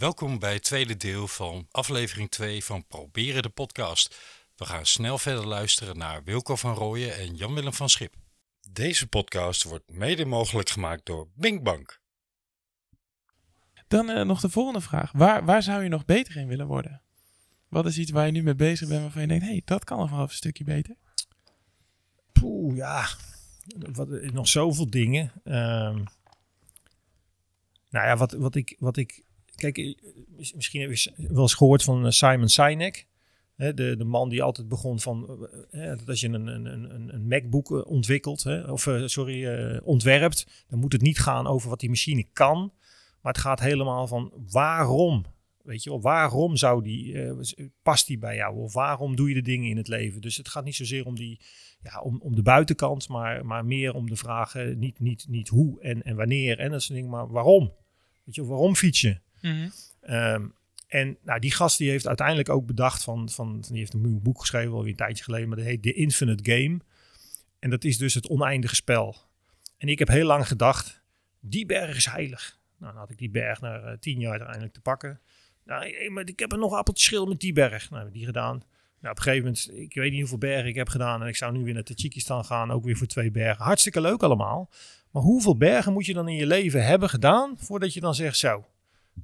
Welkom bij het tweede deel van aflevering 2 van Proberen de podcast. We gaan snel verder luisteren naar Wilco van Rooyen en Jan-Willem van Schip. Deze podcast wordt mede mogelijk gemaakt door Binkbank. Dan eh, nog de volgende vraag. Waar, waar zou je nog beter in willen worden? Wat is iets waar je nu mee bezig bent waarvan je denkt, hé, hey, dat kan nog wel een stukje beter? Poeh, ja. Wat, nog zoveel dingen. Ehm, nou ja, wat, wat, ik, wat ik... Kijk, eh, mis- misschien heb je wel eens gehoord van eh, Simon Sinek. Hè, de, de man die altijd begon van... eh, eh, dat als je een, een, een, een MacBook ontwikkelt, hè, of sorry, ontwerpt... dan moet het niet gaan over wat die machine kan... maar het gaat helemaal van waarom... Weet je wel, waarom zou die, past die bij jou? Of waarom doe je de dingen in het leven? Dus het gaat niet zozeer om die, ja, om, om de buitenkant, maar, maar meer om de vragen, niet, niet, niet hoe en, en wanneer en dat soort dingen, maar waarom? Weet je, waarom je? Ehm, en nou, die gast die heeft uiteindelijk ook bedacht van, van die heeft een boek geschreven alweer een tijdje geleden, maar dat heet The Infinite Game. En dat is dus het oneindige spel. En ik heb heel lang gedacht, die berg is heilig. Nou, dan had ik die berg na eh, tien jaar uiteindelijk te pakken. Nou, maar ik heb er nog appeltjes schil met die berg. Nou, die gedaan. Nou, op een gegeven moment, ik weet niet hoeveel bergen ik heb gedaan. En ik zou nu weer naar Tajikistan gaan, ook weer voor twee bergen. Hartstikke leuk allemaal. Maar hoeveel bergen moet je dan in je leven hebben gedaan, voordat je dan zegt zo.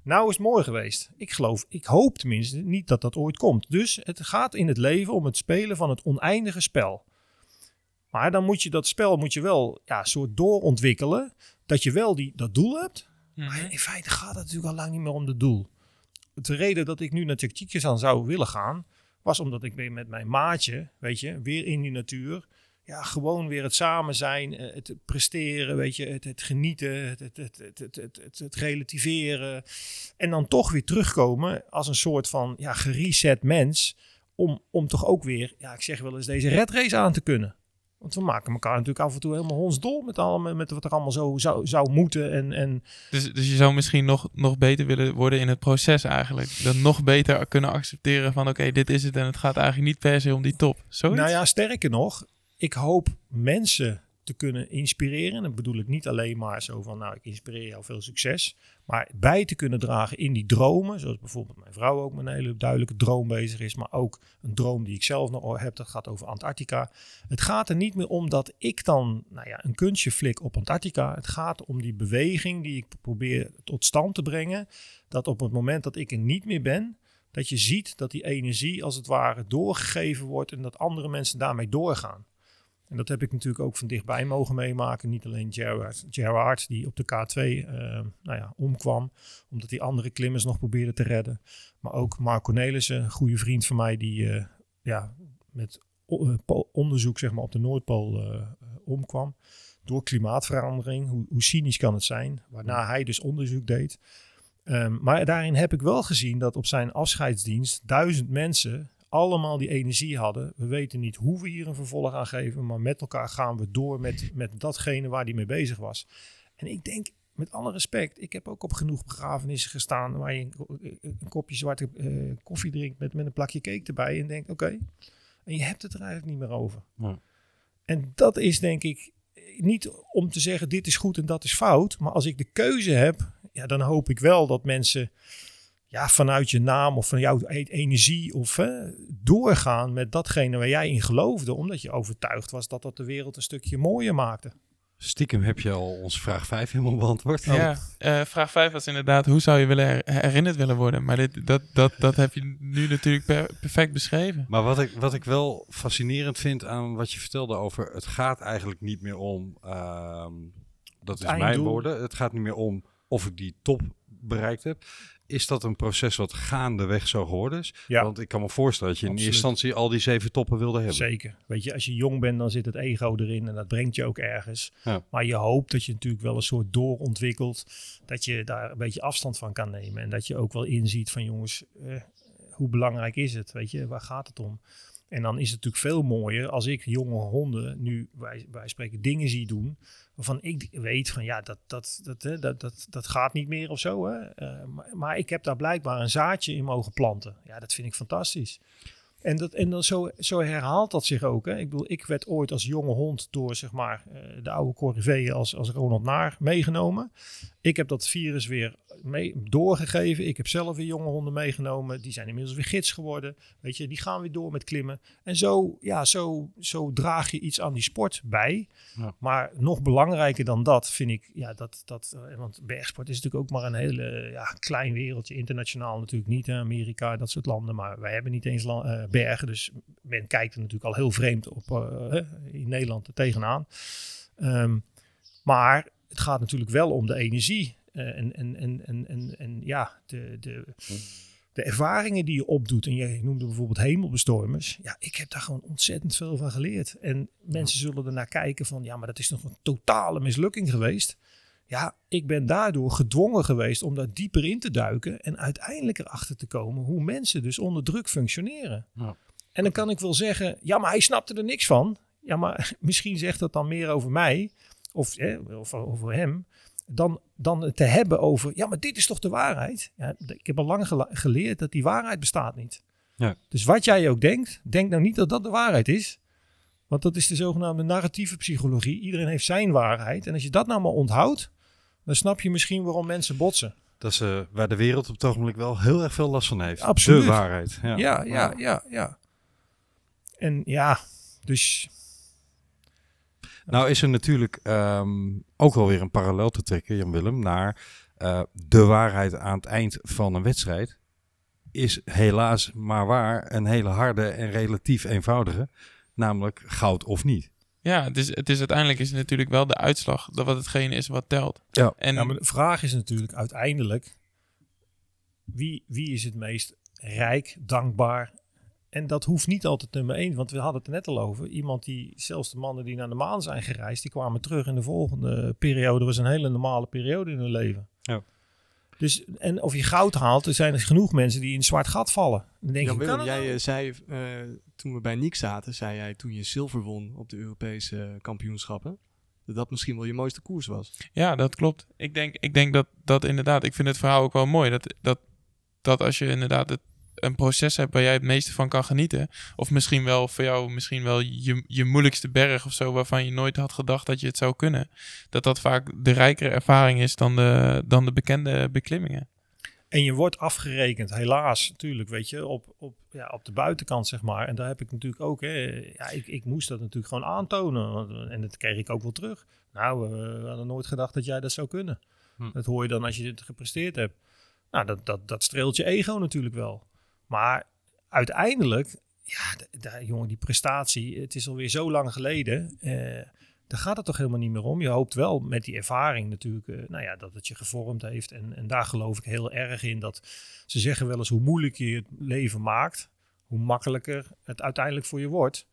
Nou is het mooi geweest. Ik geloof, ik hoop tenminste niet dat dat ooit komt. Dus het gaat in het leven om het spelen van het oneindige spel. Maar dan moet je dat spel moet je wel ja, soort doorontwikkelen. Dat je wel die, dat doel hebt. Maar in feite gaat het natuurlijk al lang niet meer om het doel. De reden dat ik nu naar Tajikistan zou willen gaan, was omdat ik weer met mijn maatje, weet je, weer in die natuur ja, gewoon weer het samen zijn, eh, het presteren, weet je, het, het genieten, het, het, het, het, het, relativeren. En dan toch weer terugkomen als een soort van ja, gereset mens. Om, om toch ook weer, ja, ik zeg wel eens, deze red race aan te kunnen. Want we maken elkaar natuurlijk af en toe helemaal ons dol met, allemaal, met wat er allemaal zo zou, zou moeten. En, en... Dus, dus je zou misschien nog, nog beter willen worden in het proces eigenlijk. Dan nog beter kunnen accepteren van oké, dit is het en het gaat eigenlijk niet per se om die top. Zoiets? Nou ja, sterker nog, ik hoop mensen te kunnen inspireren. En dat bedoel ik niet alleen maar zo van, nou, ik inspireer jou veel succes. Maar bij te kunnen dragen in die dromen. Zoals bijvoorbeeld mijn vrouw ook met een hele duidelijke droom bezig is. Maar ook een droom die ik zelf nog heb. Dat gaat over Antarctica. Het gaat er niet meer om dat ik dan nou ja, een kunstje flik op Antarctica. Het gaat om die beweging die ik probeer tot stand te brengen. Dat op het moment dat ik er niet meer ben dat je ziet dat die energie als het ware doorgegeven wordt en dat andere mensen daarmee doorgaan. En dat heb ik natuurlijk ook van dichtbij mogen meemaken. Niet alleen Gerard, Gerard die op de K2 eh, nou ja, omkwam, omdat hij andere klimmers nog probeerde te redden. Maar ook Mark Cornelissen, een goede vriend van mij, die eh, ja, met eh, onderzoek zeg maar, op de Noordpool omkwam. Door klimaatverandering. Hoe, hoe cynisch kan het zijn? Waarna hij dus onderzoek deed. Ehm, maar daarin heb ik wel gezien dat op zijn afscheidsdienst duizend mensen allemaal die energie hadden. We weten niet hoe we hier een vervolg aan geven, maar met elkaar gaan we door met, met datgene waar hij mee bezig was. En ik denk, met alle respect, ik heb ook op genoeg begrafenissen gestaan waar je een, een kopje zwarte eh, koffie drinkt met, met een plakje cake erbij en denkt, oké, en je hebt het er eigenlijk niet meer over. Ja. En dat is denk ik niet om te zeggen dit is goed en dat is fout, maar als ik de keuze heb, ja, dan hoop ik wel dat mensen ja, vanuit je naam of van jouw e- energie of hè, doorgaan met datgene waar jij in geloofde, omdat je overtuigd was dat dat de wereld een stukje mooier maakte. Stiekem heb je al onze vraag 5 helemaal beantwoord. Ja, eh, vraag 5 was inderdaad, hoe zou je willen her- herinnerd willen worden? Maar dit, dat, dat, dat heb je nu natuurlijk per- perfect beschreven. Maar wat ik, wat ik wel fascinerend vind aan wat je vertelde over... het gaat eigenlijk niet meer om... ehm, dat is mijn woorden. Het gaat niet meer om of ik die top bereikt heb. Is dat een proces wat gaandeweg zo geworden is? Ja. Want ik kan me voorstellen dat je in eerste instantie al die zeven toppen wilde hebben. Zeker. Weet je, als je jong bent, dan zit het ego erin en dat brengt je ook ergens. Ja. Maar je hoopt dat je natuurlijk wel een soort doorontwikkelt, dat je daar een beetje afstand van kan nemen. En dat je ook wel inziet van jongens, eh, hoe belangrijk is het? Weet je, waar gaat het om? En dan is het natuurlijk veel mooier als ik jonge honden nu, wij, wij spreken, dingen zie doen. Waarvan ik weet van ja, dat, dat, dat, dat, dat, dat gaat niet meer of zo. Hè? Eh, maar, maar ik heb daar blijkbaar een zaadje in mogen planten. Ja, dat vind ik fantastisch. En, dat, en dan zo, zo herhaalt dat zich ook. Hè? Ik bedoel, ik werd ooit als jonge hond door zeg maar, eh, de oude corriveeën als, als Ronald Naar meegenomen. Ik heb dat virus weer mee, doorgegeven. Ik heb zelf weer jonge honden meegenomen. Die zijn inmiddels weer gids geworden. Weet je, die gaan weer door met klimmen. En zo, ja, zo, zo draag je iets aan die sport bij. Ja. Maar nog belangrijker dan dat vind ik, ja, dat, dat, eh, want bergsport is natuurlijk ook maar een hele ja, klein wereldje. Internationaal natuurlijk niet, hè, Amerika, dat soort landen. Maar wij hebben niet eens la- eh, bergen. Dus men kijkt er natuurlijk al heel vreemd op eh, in Nederland er tegenaan. Ehm, maar het gaat natuurlijk wel om de energie. Eh, en, en, en, en, en, en ja, de, de, de ervaringen die je opdoet. En je noemde bijvoorbeeld hemelbestormers. Ja, ik heb daar gewoon ontzettend veel van geleerd. En mensen zullen ernaar kijken van... ja, maar dat is nog een totale mislukking geweest. Ja, ik ben daardoor gedwongen geweest om daar dieper in te duiken... en uiteindelijk erachter te komen hoe mensen dus onder druk functioneren. Ja. En dan kan ik wel zeggen... ja, maar hij snapte er niks van. Ja, maar misschien zegt dat dan meer over mij... of, of over hem dan, dan het te hebben over, ja, maar dit is toch de waarheid? Ja, ik heb al lang geleerd dat die waarheid bestaat niet. Ja. Dus wat jij ook denkt, denk nou niet dat dat de waarheid is. Want dat is de zogenaamde narratieve psychologie. Iedereen heeft zijn waarheid. En als je dat nou maar onthoudt, dan snap je misschien waarom mensen botsen. Dat is eh, waar de wereld op het ogenblik wel heel erg veel last van heeft. Absoluut. De waarheid. Ja, Ja, ja, ja, ja. En ja, dus Nou is er natuurlijk ehm, ook wel weer een parallel te trekken, Jan-Willem, naar eh, de waarheid aan het eind van een wedstrijd. Is helaas maar waar een hele harde en relatief eenvoudige, namelijk goud of niet. Ja, het is, het is uiteindelijk is het natuurlijk wel de uitslag. Dat wat hetgene is wat telt. Ja. En Ja, maar de vraag is natuurlijk uiteindelijk: wie, wie is het meest rijk, dankbaar? En dat hoeft niet altijd nummer één, want we hadden het er net al over. Iemand die, zelfs de mannen die naar de maan zijn gereisd, die kwamen terug in de volgende periode. was een hele normale periode in hun leven. Ja. Dus, en of je goud haalt, er zijn er genoeg mensen die in een zwart gat vallen. Dan denk Jan je, Willem, jij nou? eh, zei eh, toen we bij Niek zaten, zei jij toen je zilver won op de Europese kampioenschappen, dat dat misschien wel je mooiste koers was. Ja, dat klopt. Ik denk, ik denk dat dat inderdaad, ik vind het verhaal ook wel mooi. Dat, dat, dat als je inderdaad het, een proces hebt waar jij het meeste van kan genieten. Of misschien wel voor jou, misschien wel je, je moeilijkste berg of zo, waarvan je nooit had gedacht dat je het zou kunnen. Dat dat vaak de rijkere ervaring is dan de, dan de bekende beklimmingen. En je wordt afgerekend, helaas, natuurlijk, weet je, op, op, ja, op de buitenkant, zeg maar. En daar heb ik natuurlijk ook, hè, ja, ik, ik moest dat natuurlijk gewoon aantonen. want- En dat kreeg ik ook wel terug. Nou, eh, we hadden nooit gedacht dat jij dat zou kunnen. Hm. Dat hoor je dan als je dit gepresteerd hebt. Nou, dat, dat, dat streelt je ego natuurlijk wel. Maar uiteindelijk, ja, jongen, die prestatie, het is alweer zo lang geleden. eh, daar gaat het toch helemaal niet meer om. Je hoopt wel met die ervaring natuurlijk, eh, nou ja, dat het je gevormd heeft. En, en daar geloof ik heel erg in dat ze zeggen wel eens hoe moeilijk je het leven maakt, hoe makkelijker het uiteindelijk voor je wordt.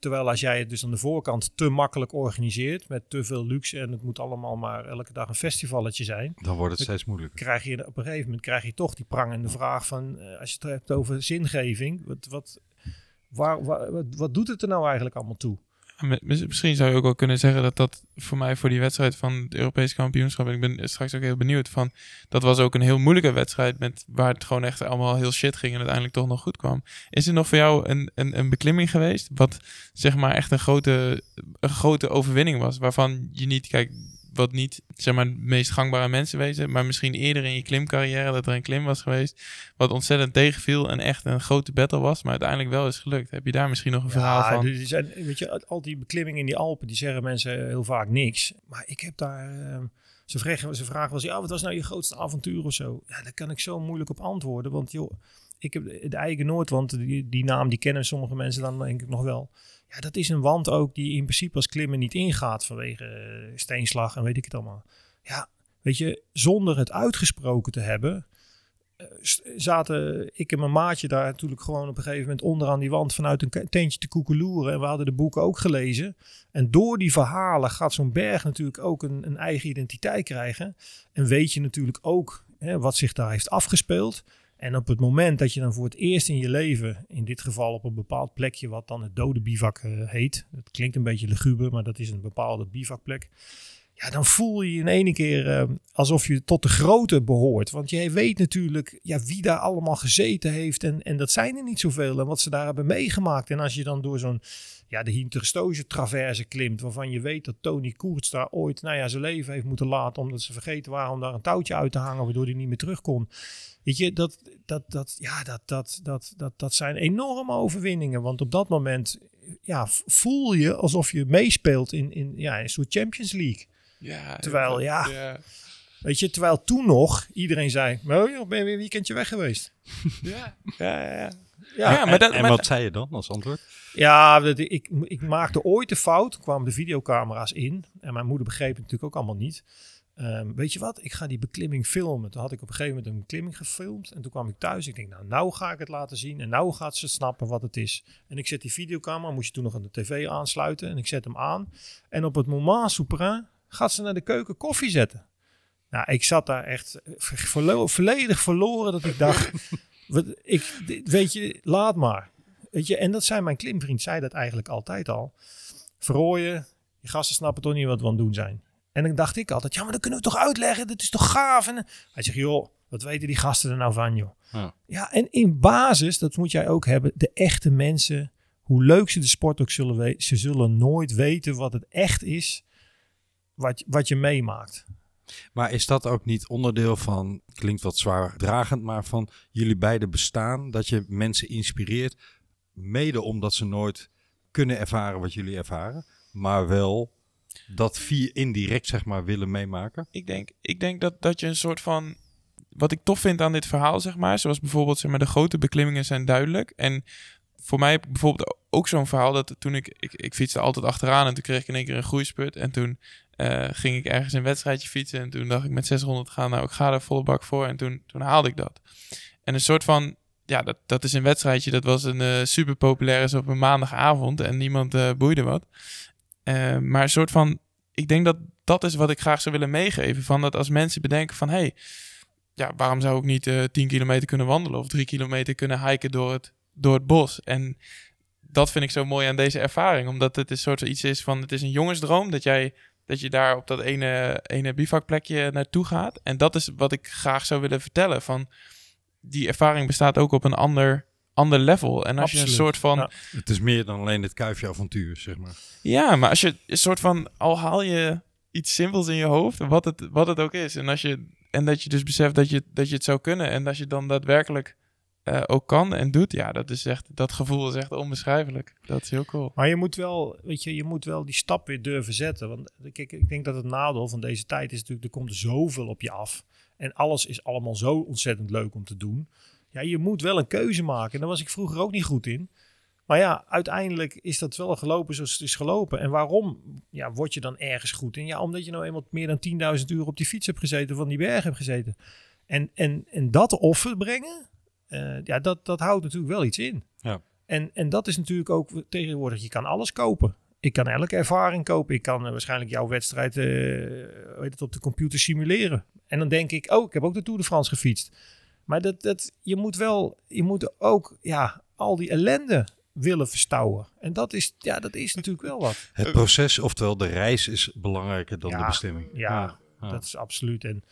Terwijl als jij het dus aan de voorkant te makkelijk organiseert, met te veel luxe en het moet allemaal maar elke dag een festivalletje zijn, Dan wordt het steeds moeilijker. krijg je op een gegeven moment krijg je toch die prangende vraag van, eh, als je het hebt over zingeving, wat, wat, waar, waar- wat, wat doet het er nou eigenlijk allemaal toe? Misschien zou je ook wel kunnen zeggen dat dat voor mij voor die wedstrijd van het Europese kampioenschap, en ik ben straks ook heel benieuwd van, dat was ook een heel moeilijke wedstrijd met, waar het gewoon echt allemaal heel shit ging en uiteindelijk toch nog goed kwam. Is er nog voor jou een, een, een beklimming geweest wat zeg maar echt een grote, een grote overwinning was, waarvan je niet, kijk, wat niet zeg maar de meest gangbare mensen wezen, maar misschien eerder in je klimcarrière dat er een klim was geweest wat ontzettend tegenviel en echt een grote battle was, maar uiteindelijk wel is gelukt. Heb je daar misschien nog een verhaal van? zijn, weet je, al die beklimmingen in die Alpen, die zeggen mensen heel vaak niks. Maar ik heb daar, ehm, ze vragen, ze vragen wel eens, ja, wat was nou je grootste avontuur of zo? Ja, daar kan ik zo moeilijk op antwoorden, want joh, ik heb de Eigen Noordwand, die, die naam die kennen sommige mensen dan denk ik nog wel. Ja, dat is een wand ook die in principe als klimmen niet ingaat vanwege eh, steenslag en weet ik het allemaal. Ja, weet je, zonder het uitgesproken te hebben, eh, zaten ik en mijn maatje daar natuurlijk gewoon op een gegeven moment onderaan die wand vanuit een tentje te koekeloeren. En we hadden de boeken ook gelezen. En door die verhalen gaat zo'n berg natuurlijk ook een, een eigen identiteit krijgen. En weet je natuurlijk ook hè, wat zich daar heeft afgespeeld. En op het moment dat je dan voor het eerst in je leven, in dit geval op een bepaald plekje wat dan het dode bivak eh, heet. Het klinkt een beetje luguber, maar dat is een bepaalde bivakplek. ja, dan voel je je in ene keer eh, alsof je tot de grote behoort. Want jij weet natuurlijk ja, wie daar allemaal gezeten heeft. En, en dat zijn er niet zoveel. En wat ze daar hebben meegemaakt. En als je dan door zo'n ja, de Hinterstoge traverse klimt. Waarvan je weet dat Tony Koerts daar ooit nou ja, zijn leven heeft moeten laten. Omdat ze vergeten waren om daar een touwtje uit te hangen. Waardoor hij niet meer terug kon. Weet je, dat, dat, dat, ja, dat, dat, dat, dat, dat zijn enorme overwinningen. Want op dat moment ja, voel je alsof je meespeelt in, in ja, een soort Champions League. Ja, Terwijl, ja, Weet je, terwijl toen nog iedereen zei: Oh, joh, ben je weer een weekendje weg geweest? ja, ja, ja. Ja, Ja, maar dat, en maar wat zei je dan als antwoord? Ja, dat, ik, ik maakte ooit de fout. Kwamen de videocamera's in. En mijn moeder begreep het natuurlijk ook allemaal niet. Ehm, weet je wat? Ik ga die beklimming filmen. Toen had ik op een gegeven moment een beklimming gefilmd. En toen kwam ik thuis. Ik denk, nou, nou ga ik het laten zien. En nou gaat ze snappen wat het is. En ik zet die videocamera. Moest je toen nog aan de tv aansluiten. En ik zet hem aan. En op het moment souperain gaat ze naar de keuken koffie zetten. Nou, ik zat daar echt verlo- volledig verloren. Dat ik dacht, wat, ik, weet je, laat maar. Weet je, en dat zei mijn klimvriend, zei dat eigenlijk altijd al. Verrooien, je gasten snappen toch niet wat we aan het doen zijn. En dan dacht ik altijd, ja, maar dat kunnen we toch uitleggen? Dat is toch gaaf? En hij zegt, joh, wat weten die gasten er nou van, joh? Ja. Ja, en in basis, dat moet jij ook hebben, de echte mensen, hoe leuk ze de sport ook zullen weten, ze zullen nooit weten wat het echt is, wat, wat je meemaakt. Maar is dat ook niet onderdeel van, klinkt wat zwaar dragend, maar van jullie beide bestaan? Dat je mensen inspireert, mede omdat ze nooit kunnen ervaren wat jullie ervaren, maar wel dat via indirect zeg maar willen meemaken? ik denk, ik denk dat, dat je een soort van. Wat ik tof vind aan dit verhaal, zeg maar. Zoals bijvoorbeeld zeg maar, de grote beklimmingen zijn duidelijk. En voor mij bijvoorbeeld ook zo'n verhaal dat toen ik, ik. Ik fietste altijd achteraan en toen kreeg ik in één keer een groeispurt. En toen eh, ging ik ergens een wedstrijdje fietsen. En toen dacht ik met 600 gaan, nou ik ga er volle bak voor. En toen, toen haalde ik dat. En een soort van. Ja, dat, dat is een wedstrijdje. Dat was een eh, super populair is op een maandagavond. En niemand eh, boeide wat. Eh, maar een soort van. Ik denk dat dat is wat ik graag zou willen meegeven. Van dat als mensen bedenken van... hey, ja, waarom zou ik niet eh 10 kilometer kunnen wandelen... of 3 kilometer kunnen hiken door het, door het bos? En dat vind ik zo mooi aan deze ervaring. Omdat het een soort iets is van... het is een jongensdroom dat jij... dat je daar op dat ene, ene bivakplekje naartoe gaat. En dat is wat ik graag zou willen vertellen. Van die ervaring bestaat ook op een ander, ander level. En als je een soort van... Ja. Het is meer dan alleen het kuifje avontuur, zeg maar. Ja, maar als je een soort van al haal je iets simpels in je hoofd, wat het, wat het ook is. En, als je, en dat je dus beseft dat je, dat je het zou kunnen. En als je dan daadwerkelijk eh, ook kan en doet. Ja, dat is echt, dat gevoel is echt onbeschrijfelijk. Dat is heel cool. Maar je moet wel, weet je, je moet wel die stap weer durven zetten. Want kijk, ik denk dat het nadeel van deze tijd is natuurlijk, er komt zoveel op je af. En alles is allemaal zo ontzettend leuk om te doen. Ja, je moet wel een keuze maken. En daar was ik vroeger ook niet goed in. Maar ja, uiteindelijk is dat wel gelopen zoals het is gelopen. En waarom ja, word je dan ergens goed in? Ja, omdat je nou eenmaal meer dan 10.000 uur op die fiets hebt gezeten, van die berg hebt gezeten. En, en, en dat offer brengen, eh, ja, dat, dat houdt natuurlijk wel iets in. Ja. En, en dat is natuurlijk ook tegenwoordig, je kan alles kopen. Ik kan elke ervaring kopen. Ik kan eh, waarschijnlijk jouw wedstrijd eh, hoe heet het, op de computer simuleren. En dan denk ik, oh, ik heb ook de Tour de France gefietst. Maar dat, dat, je moet wel, je moet ook ja, al die ellende willen verstouwen. En dat is, ja, dat is natuurlijk wel wat. Het proces, oftewel de reis, is belangrijker dan Ja, de bestemming. Ja, ja. dat is absoluut. En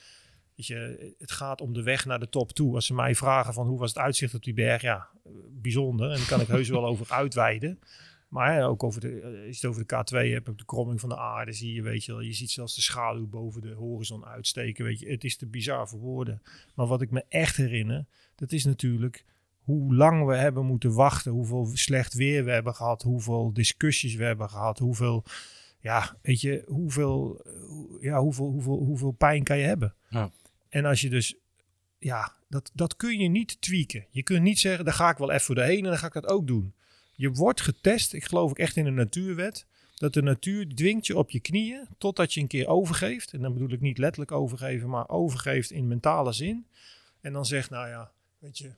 weet je, het gaat om de weg naar de top toe. Als ze mij vragen van hoe was het uitzicht op die berg, ja, eh, bijzonder. En daar kan ik heus wel over uitweiden. Maar hè, ook over de, eh, als je het over de K2 hebt, op de kromming van de aarde, zie je, weet je wel, je ziet zelfs de schaduw boven de horizon uitsteken, weet je. Het is te bizar voor woorden. Maar wat ik me echt herinner, dat is natuurlijk hoe lang we hebben moeten wachten, hoeveel slecht weer we hebben gehad, hoeveel discussies we hebben gehad, hoeveel, ja, weet je, hoeveel, eh, ja, hoeveel, hoeveel, hoeveel pijn kan je hebben. Ja. En als je dus, ja, dat, dat kun je niet tweaken. Je kunt niet zeggen, daar ga ik wel even doorheen en dan ga ik dat ook doen. Je wordt getest, ik geloof ook echt in de natuurwet, dat de natuur dwingt je op je knieën totdat je een keer overgeeft. En dan bedoel ik niet letterlijk overgeven, maar overgeeft in mentale zin. En dan zegt, nou ja, weet je,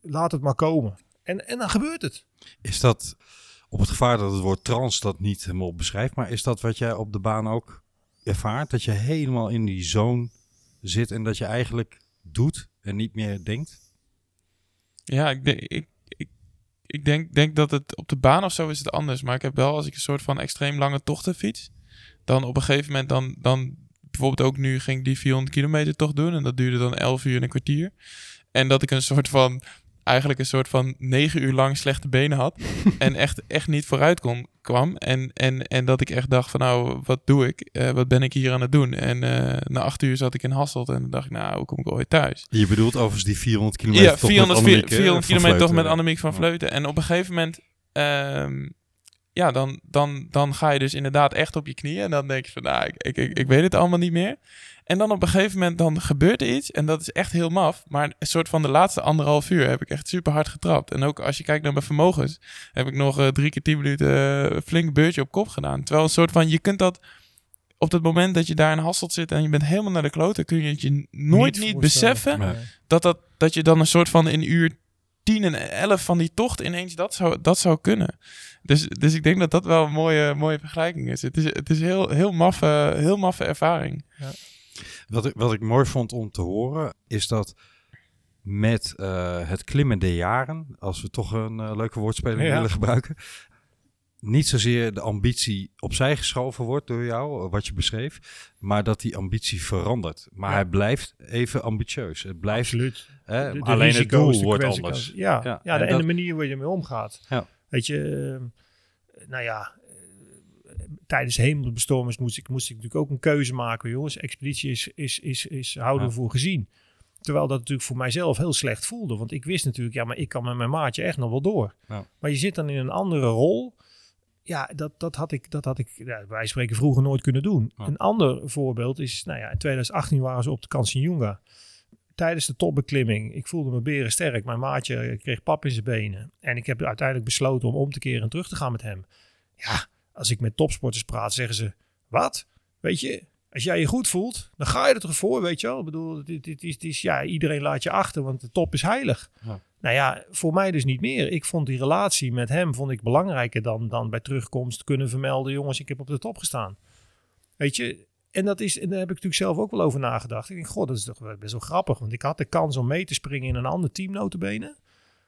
laat het maar komen. En, en dan gebeurt het. Is dat op het gevaar dat het woord trans dat niet helemaal beschrijft, maar is dat wat jij op de baan ook ervaart? Dat je helemaal in die zone zit en dat je eigenlijk doet en niet meer denkt? Ja, ik, denk- ik, ik, denk, denk dat het op de baan of zo is het anders. Maar ik heb wel, als ik een soort van extreem lange tochten fiets, dan op een gegeven moment dan, dan bijvoorbeeld ook nu ging ik die 400 kilometer toch doen en dat duurde dan 11 uur en een kwartier. En dat ik een soort van eigenlijk een soort van negen uur lang slechte benen had. en echt, echt niet vooruit kon, kwam. En, en, en dat ik echt dacht van nou, wat doe ik? Eh, wat ben ik hier aan het doen? En uh, na acht uur zat ik in Hasselt en dan dacht ik nou, hoe kom ik ooit thuis? Je bedoelt overigens die 400 kilometer ja, 400, 400 kilometer toch met Annemiek van Vleuten. En op een gegeven moment... Um, ja, dan, dan, dan ga je dus inderdaad echt op je knieën. En dan denk je van, nou, ik, ik, ik weet het allemaal niet meer. En dan op een gegeven moment dan gebeurt er iets. En dat is echt heel maf. Maar een soort van de laatste anderhalf uur heb ik echt super hard getrapt. En ook als je kijkt naar mijn vermogens, heb ik nog uh, drie keer tien minuten uh, flink beurtje op kop gedaan. Terwijl een soort van, je kunt dat op het moment dat je daar in Hasselt zit en je bent helemaal naar de kloten, kun je het je nooit niet, niet beseffen nee. dat, dat, dat je dan een soort van in uur 10 en 11 van die tocht ineens dat zou, dat zou kunnen. Dus, dus ik denk dat dat wel een mooie, mooie vergelijking is. Het is, het is heel, heel, maffe, heel maffe ervaring. Ja. Wat, ik, wat ik mooi vond om te horen, is dat met uh, het klimmen der jaren, als we toch een uh, leuke woordspeling ja. willen gebruiken, niet zozeer de ambitie opzij geschoven wordt door jou, wat je beschreef, maar dat die ambitie verandert. Maar ja. hij blijft even ambitieus. Het blijft, Absoluut. Hè, de, de alleen het doel wordt anders. Ja, ja, ja en, en dat, de manier waarop je ermee omgaat. Ja. Weet je, uh, nou ja, tijdens hemelbestormers moest ik, moest ik natuurlijk ook een keuze maken. Jongens, expeditie is, is, is, is houden voor gezien. Terwijl dat natuurlijk voor mijzelf heel slecht voelde. Want ik wist natuurlijk, ja, maar ik kan met mijn maatje echt nog wel door. Ja. Maar je zit dan in een andere rol. Ja, dat, dat had ik, dat had ik ja, wij spreken vroeger nooit kunnen doen. Ja. Een ander voorbeeld is, nou ja, in 2018 waren ze op de Kansijunga. Tijdens de topbeklimming. Ik voelde me beren sterk. Mijn maatje kreeg pap in zijn benen. En ik heb uiteindelijk besloten om om te keren en terug te gaan met hem. Ja, als ik met topsporters praat, zeggen ze: Wat? Weet je, als jij je goed voelt, dan ga je er toch voor, weet je wel? Ik bedoel, dit, dit, is, dit is, ja, iedereen laat je achter, want de top is heilig. Ja. Nou ja, voor mij dus niet meer. Ik vond die relatie met hem vond ik belangrijker dan, dan bij terugkomst kunnen vermelden: jongens, ik heb op de top gestaan. Weet je, en, dat is, en daar heb ik natuurlijk zelf ook wel over nagedacht. Ik denk, god, dat is toch best wel grappig. Want ik had de kans om mee te springen in een ander team, notabene.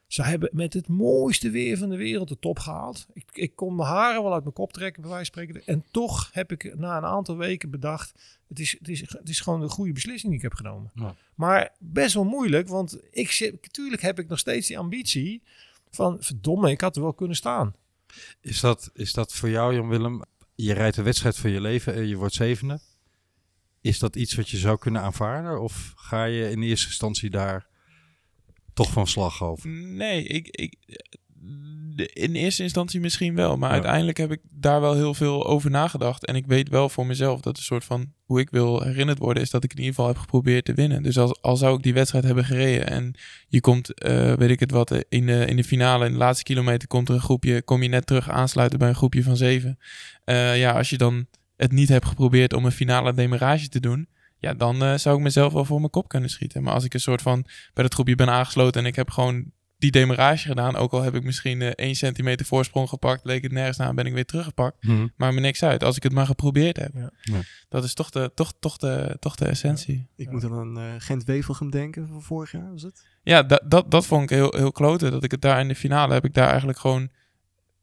Ze hebben met het mooiste weer van de wereld de top gehaald. Ik, ik kon mijn haren wel uit mijn kop trekken, bij wijze van spreken. En toch heb ik na een aantal weken bedacht... het is, het is, het is gewoon een goede beslissing die ik heb genomen. Ja. Maar best wel moeilijk, want ik zit, natuurlijk heb ik nog steeds die ambitie... van verdomme, ik had er wel kunnen staan. Is dat, is dat voor jou, Jan-Willem... je rijdt de wedstrijd van je leven en je wordt zevende... Is dat iets wat je zou kunnen aanvaarden? Of ga je in eerste instantie daar toch van slag over? Nee, ik, ik, in eerste instantie misschien wel. Maar Ja. uiteindelijk heb ik daar wel heel veel over nagedacht. En ik weet wel voor mezelf dat een soort van hoe ik wil herinnerd worden, is dat ik in ieder geval heb geprobeerd te winnen. Dus als, al zou ik die wedstrijd hebben gereden en je komt, eh, weet ik het wat, eh, in de, in de finale, in de laatste kilometer komt er een groepje, kom je net terug aansluiten bij een groepje van zeven. Eh, ja, als je dan het niet hebt geprobeerd om een finale demarage te doen, ja, dan eh, zou ik mezelf wel voor mijn kop kunnen schieten. Maar als ik een soort van bij dat groepje ben aangesloten en ik heb gewoon die demarage gedaan, ook al heb ik misschien eh 1 centimeter voorsprong gepakt, leek het nergens na, ben ik weer teruggepakt. Maar me niks uit, als ik het maar geprobeerd heb. Ja. Ja. Dat is toch de, toch, toch de, toch de essentie. Ik Ja. moet dan aan eh, Gent-Wevelgem denken van vorig jaar, was het? Ja, dat, dat, dat vond ik heel, heel klote. Dat ik het daar in de finale heb ik daar eigenlijk gewoon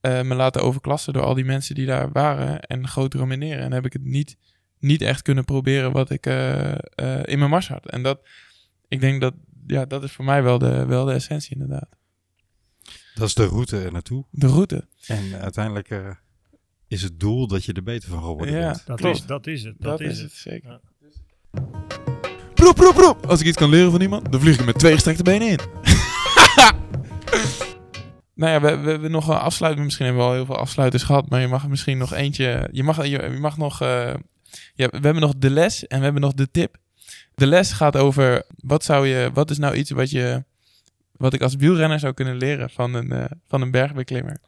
eh, me laten overklassen door al die mensen die daar waren en grotere meneren. En heb ik het niet, niet echt kunnen proberen wat ik eh, eh, in mijn mars had. En dat, ik denk dat, ja, dat is voor mij wel de, wel de essentie inderdaad. Dat is de route er naartoe. De route. En uiteindelijk eh, is het doel dat je er beter van geworden Ja. bent. Dat, Klopt. is, dat is het. Dat, is het. zeker. Ja. Proep, proep, proep. Als ik iets kan leren van iemand, dan vlieg ik met twee gestrekte benen in. nou ja, we, we hebben nog een afsluiting. Misschien hebben we al heel veel afsluiters gehad, maar je mag er misschien nog eentje. Je mag, je, je mag nog. eh, ja, we hebben nog de les en we hebben nog de tip. De les gaat over wat zou je, wat is nou iets wat je, wat ik als wielrenner zou kunnen leren van een, eh, van een bergbeklimmer.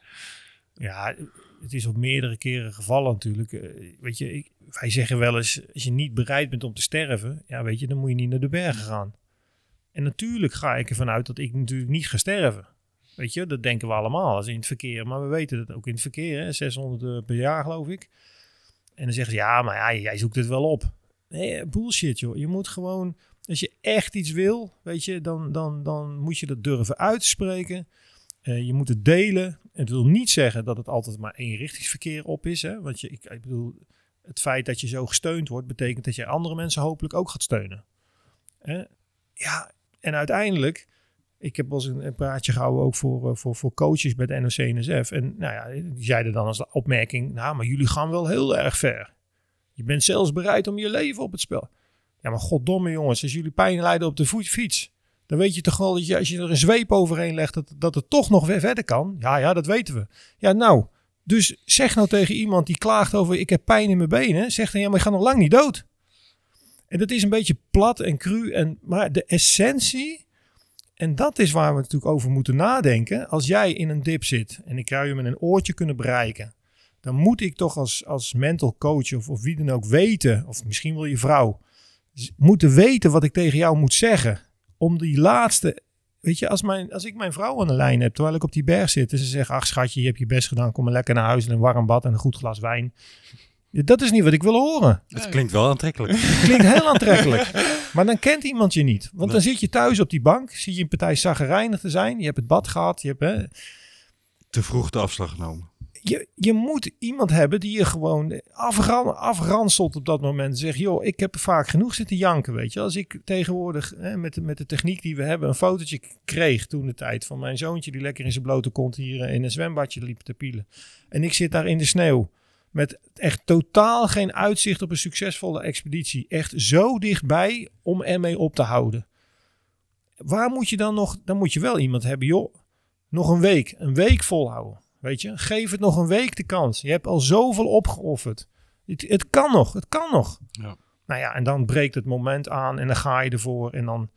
Ja, het is op meerdere keren gevallen natuurlijk. Eh, weet je, ik, wij zeggen wel eens, als je niet bereid bent om te sterven, ja, weet je, dan moet je niet naar de bergen gaan. En natuurlijk ga ik ervan uit dat ik natuurlijk niet ga sterven. Weet je, dat denken we allemaal als in het verkeer. Maar we weten dat ook in het verkeer, hè, 600 eh, per jaar geloof ik. En dan zeggen ze, ja, maar ja, jij zoekt het wel op. Nee, eh, bullshit joh. Je moet gewoon, als je echt iets wil, weet je, dan, dan, dan moet je dat durven uitspreken. Eh, je moet het delen. Het wil niet zeggen dat het altijd maar eenrichtingsverkeer op is. Hè? Want je, ik, ik bedoel, het feit dat je zo gesteund wordt, betekent dat je andere mensen hopelijk ook gaat steunen. Ja, en uiteindelijk, ik heb wel eens een, praatje gehouden ook voor, eh, voor, voor coaches bij de NOC-NSF. En nou ja, die zeiden dan als opmerking, nou, maar jullie gaan wel heel erg ver. Je bent zelfs bereid om je leven op het spel. Ja, maar goddomme jongens, als jullie pijn lijden op de fiets, dan weet je toch wel dat je, als je er een zweep overheen legt, dat, dat het toch nog weer verder kan. Ja, ja, dat weten we. Ja, nou, dus zeg nou tegen iemand die klaagt over ik heb pijn in mijn benen, zeg dan ja, maar ik ga nog lang niet dood. En dat is een beetje plat en cru, en, maar de essentie, en dat is waar we natuurlijk over moeten nadenken. Als jij in een dip zit en ik zou je met een oortje kunnen bereiken, dan moet ik toch als, als mental coach of, of wie dan ook weten, of misschien wel je vrouw, moeten weten wat ik tegen jou moet zeggen. Om die laatste, weet je, als, mijn, als ik mijn vrouw aan de lijn heb, terwijl ik op die berg zit, en ze zegt, ach schatje, je hebt je best gedaan, kom maar lekker naar huis in een warm bad en een goed glas wijn. Ja, dat is niet wat ik wil horen. Het klinkt wel aantrekkelijk. Klinkt heel aantrekkelijk. Maar dan kent iemand je niet. Want dan zit je thuis op die bank, zie je een partij zaggerijnig te zijn. Je hebt het bad gehad. Je, hebt, hè, Te vroeg de afslag genomen. je, je moet iemand hebben die je gewoon afran, afranselt op dat moment. Zeg, joh, ik heb vaak genoeg zitten janken, weet je. Als ik tegenwoordig hè, met, de, met de techniek die we hebben een fotootje kreeg toen de tijd van mijn zoontje die lekker in zijn blote kont hier eh, in een zwembadje liep te pielen. En ik zit daar in de sneeuw met echt totaal geen uitzicht op een succesvolle expeditie. Echt zo dichtbij om ermee op te houden. Waar moet je dan nog, dan moet je wel iemand hebben, joh, nog een week, een week volhouden. Weet je, geef het nog een week de kans. Je hebt al zoveel opgeofferd. Het, het kan nog, het kan nog. Ja. Nou ja, en dan breekt het moment aan en dan ga je ervoor. En dan,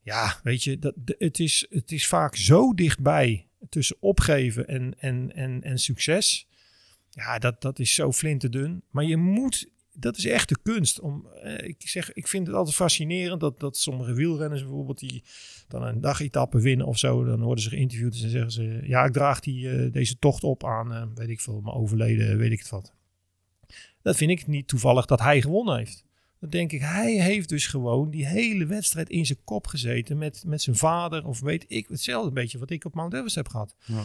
ja, weet je, dat, het, is, het is vaak zo dichtbij tussen opgeven en, en, en, en succes. Ja, dat, dat is zo flinterdun. Maar je moet, dat is echt de kunst. Om, eh, ik, zeg, ik vind het altijd fascinerend dat, dat sommige wielrenners bijvoorbeeld die dan een dagetappe winnen of zo. Dan worden ze geïnterviewd en zeggen ze, ja, ik draag die, eh, deze tocht op aan, eh, weet ik veel, mijn overleden, weet ik het wat. Dat vind ik niet toevallig dat hij gewonnen heeft. Dan denk ik, hij heeft dus gewoon die hele wedstrijd in zijn kop gezeten met, met zijn vader. Of weet ik, hetzelfde beetje wat ik op Mount Everest heb gehad. Ja,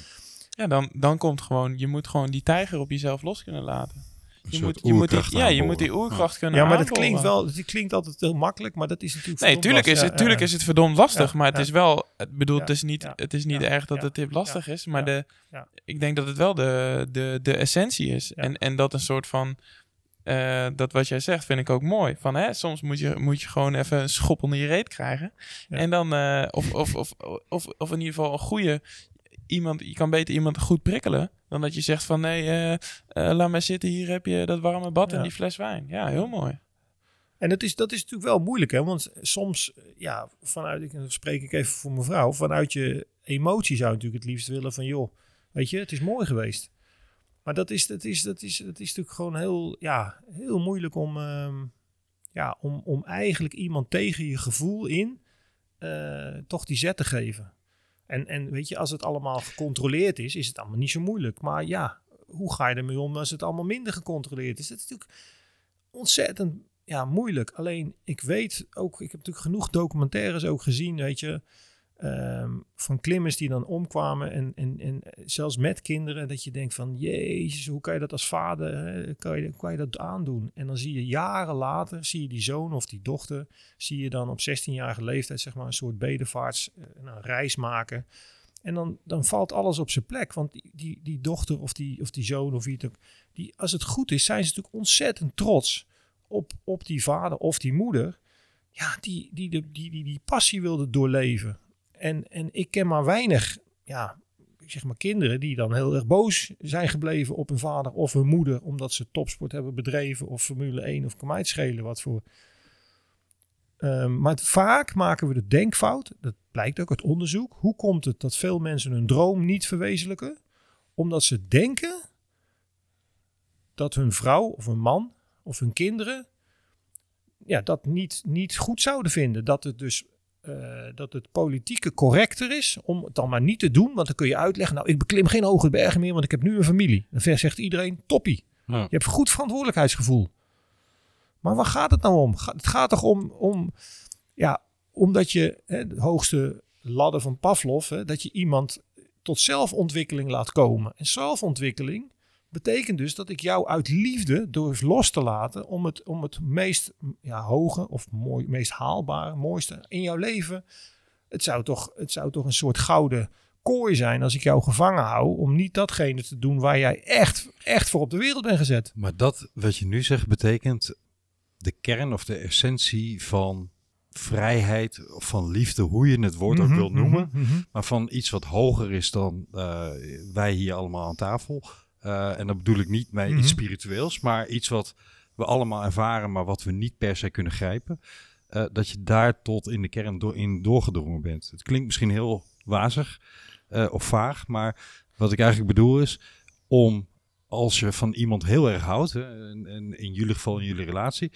dan, dan komt gewoon, je moet gewoon die tijger op jezelf los kunnen laten. Je moet, je moet die, oerkracht ja, je moet die oerkracht kunnen Ja, maar dat klinkt wel, het klinkt altijd heel makkelijk, maar dat is natuurlijk Nee, tuurlijk is, het, Ja, tuurlijk ja, is het verdomd lastig, Ja, maar het ja. is wel, het bedoel, Ja, het is niet, ja, het is niet ja, erg dat ja, het dit lastig is, maar ja, de, ja. ik denk dat het wel de, de, de essentie is. Ja. En, en dat een soort van, eh, dat wat jij zegt vind ik ook mooi. Van, hè, soms moet je, moet je gewoon even een schop onder je reet krijgen. Ja. En dan, eh, of, of, of, of, of in ieder geval een goede, iemand, je kan beter iemand goed prikkelen, dan dat je zegt van, nee, eh, eh, laat maar zitten, hier heb je dat warme bad en die fles wijn. Ja, heel mooi. En dat is, dat is natuurlijk wel moeilijk, hè? Want soms, eh, ja, vanuit, ik spreek ik even voor mevrouw, vanuit je emotie zou je natuurlijk het liefst willen van, joh, weet je, het is mooi geweest. Maar dat is, dat is, dat is, dat is natuurlijk gewoon heel, ja, heel moeilijk om, ehm, ja, om, om eigenlijk iemand tegen je gevoel in toch die zet te geven. En, en weet je, als het allemaal gecontroleerd is, is het allemaal niet zo moeilijk. Maar ja, hoe ga je ermee om als het allemaal minder gecontroleerd is? Dat is natuurlijk ontzettend ja, moeilijk. Alleen ik weet ook, ik heb natuurlijk genoeg documentaires ook gezien, weet je, ehm, van klimmers die dan omkwamen en, en, en zelfs met kinderen, dat je denkt van, jezus, hoe kan je dat als vader, kan, je, kan je dat aandoen? En dan zie je jaren later, zie je die zoon of die dochter, zie je dan op 16-jarige leeftijd, zeg maar, een soort bedevaarts, eh, een reis maken. En dan, dan valt alles op zijn plek. Want die, die, die dochter of die, of die zoon of wie het. Die, als het goed is, zijn ze natuurlijk ontzettend trots op, op die vader of die moeder. Ja, die die, die, die, die, die passie wilde doorleven. En, en ik ken maar weinig, ja, zeg maar kinderen die dan heel erg boos zijn gebleven op hun vader of hun moeder. Omdat ze topsport hebben bedreven of Formule 1 of kan schelen wat voor. Ehm, maar vaak maken we de denkfout, dat blijkt ook uit onderzoek. Hoe komt het dat veel mensen hun droom niet verwezenlijken? Omdat ze denken dat hun vrouw of hun man of hun kinderen ja, dat niet, niet goed zouden vinden. Dat het dus eh, dat het politieke correcter is om het dan maar niet te doen. Want dan kun je uitleggen, nou ik beklim geen hoge bergen meer, want ik heb nu een familie. Dan zegt iedereen, toppie. Ja. Je hebt goed verantwoordelijkheidsgevoel. Maar waar gaat het nou om? Het gaat toch om, om ja, omdat je hè, de hoogste ladder van Pavlov, hè, dat je iemand tot zelfontwikkeling laat komen. En zelfontwikkeling betekent dus dat ik jou uit liefde durf los te laten om het, om het meest ja, hoge of mooi, meest haalbare, mooiste in jouw leven. Het zou, toch, het zou toch een soort gouden kooi zijn als ik jou gevangen hou om niet datgene te doen waar jij echt, echt voor op de wereld bent gezet. Maar dat wat je nu zegt betekent de kern of de essentie van vrijheid of van liefde, hoe je het woord ook Mhm, wil noemen. mhm, mhm. Maar van iets wat hoger is dan eh, wij hier allemaal aan tafel. Eh, en dat bedoel ik niet mee Mhm. iets spiritueels, maar iets wat we allemaal ervaren, maar wat we niet per se kunnen grijpen. Eh, dat je daar tot in de kern door, in doorgedrongen bent. Het klinkt misschien heel wazig eh, of vaag, maar wat ik eigenlijk bedoel is om als je van iemand heel erg houdt, hè, en, en in jullie geval in jullie relatie,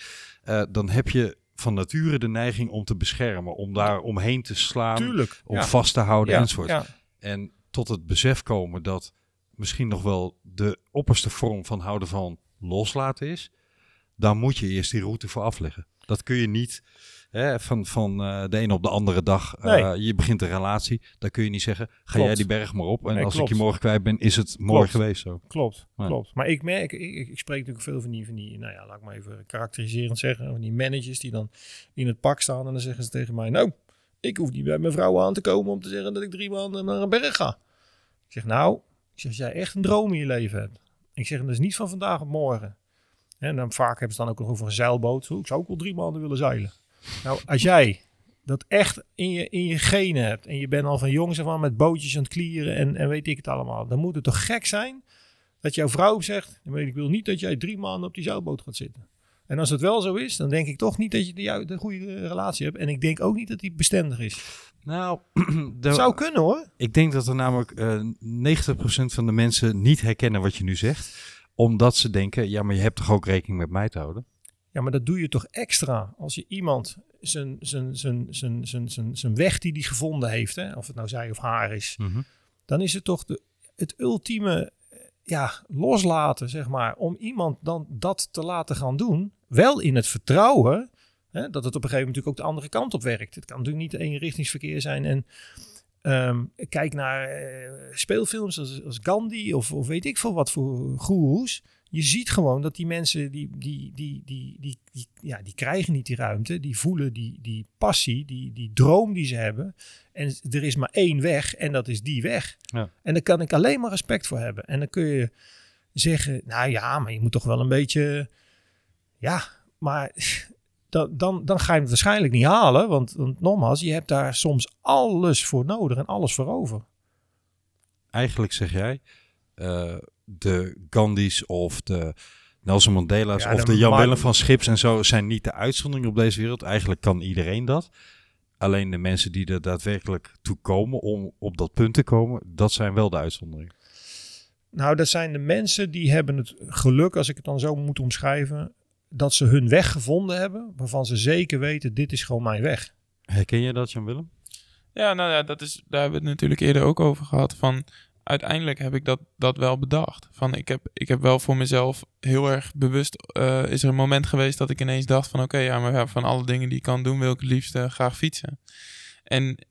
dan heb je van nature de neiging om te beschermen, om daar omheen te slaan, Tuurlijk. om ja. vast te houden ja, enzovoort. ja. En tot het besef komen dat misschien nog wel de opperste vorm van houden van loslaten is, dan moet je eerst die route voor afleggen. Dat kun je niet hè, van, van eh, de ene op de andere dag. eh, je begint een relatie, dan kun je niet zeggen, ga Klopt. jij die berg maar op. En Nee, als klopt. ik je morgen kwijt ben, is het mooi Klopt. geweest zo. Klopt, Ja. klopt. Maar ik merk, ik, ik, ik spreek natuurlijk veel van die, van die, nou ja, laat ik maar even karakteriserend zeggen, van die managers die dan in het pak staan en dan zeggen ze tegen mij, nou, ik hoef niet bij mijn vrouw aan te komen om te zeggen dat ik drie maanden naar een berg ga. Ik zeg, nou, ik zeg, als jij echt een droom in je leven hebt, ik zeg, dat is niet van vandaag op morgen. En dan vaak hebben ze dan ook nog over een zeilboot. Ik zou ook wel drie maanden willen zeilen. Nou, als jij dat echt in je, in je genen hebt en je bent al van jongs af aan met bootjes aan het klieren en, en weet ik het allemaal, dan moet het toch gek zijn dat jouw vrouw zegt, "Nee, maar ik wil niet dat jij drie maanden op die zeilboot gaat zitten. En als het wel zo is, dan denk ik toch niet dat je de, goede relatie hebt. En ik denk ook niet dat die bestendig is. Nou, zou kunnen hoor. ik denk dat er namelijk eh 90% van de mensen niet herkennen wat je nu zegt. Omdat ze denken, ja, maar je hebt toch ook rekening met mij te houden? Ja, maar dat doe je toch extra als je iemand zijn, zijn, zijn, zijn, zijn, zijn, zijn weg die hij gevonden heeft, hè, of het nou zij of haar is, dan is het toch de, het ultieme ja, loslaten, zeg maar, om iemand dan dat te laten gaan doen. Wel in het vertrouwen hè, dat het op een gegeven moment natuurlijk ook de andere kant op werkt. Het kan natuurlijk niet eenrichtingsverkeer zijn. En ehm, kijk naar eh, speelfilms als, Gandhi of, of weet ik veel wat voor goeroes. Je ziet gewoon dat die mensen, die, die, die, die, die, die, ja, die krijgen niet die ruimte. Die voelen die, die passie, die, die droom die ze hebben. En er is maar één weg en dat is die weg. Ja. En daar kan ik alleen maar respect voor hebben. En dan kun je zeggen, nou ja, maar je moet toch wel een beetje... Ja, maar dan, dan, dan ga je het waarschijnlijk niet halen. Want, want nogmaals, je hebt daar soms alles voor nodig en alles voor over. Eigenlijk zeg jij, eh, de Gandhi's of de Nelson Mandela's Ja, of de Jan Willem van Schips en zo zijn niet de uitzondering op deze wereld. Eigenlijk kan iedereen dat. Alleen de mensen die er daadwerkelijk toe komen om op dat punt te komen, dat zijn wel de uitzondering. Nou, dat zijn de mensen die hebben het geluk, als ik het dan zo moet omschrijven, dat ze hun weg gevonden hebben, waarvan ze zeker weten, dit is gewoon mijn weg. Herken je dat, Jan Willem? Ja, nou ja, dat is, daar hebben we het natuurlijk eerder ook over gehad. Van uiteindelijk heb ik dat, dat wel bedacht. Van ik heb, ik heb wel voor mezelf heel erg bewust. eh, is er een moment geweest dat ik ineens dacht: van oké, ja, maar van alle dingen die ik kan doen, wil ik het liefst eh, graag fietsen. En,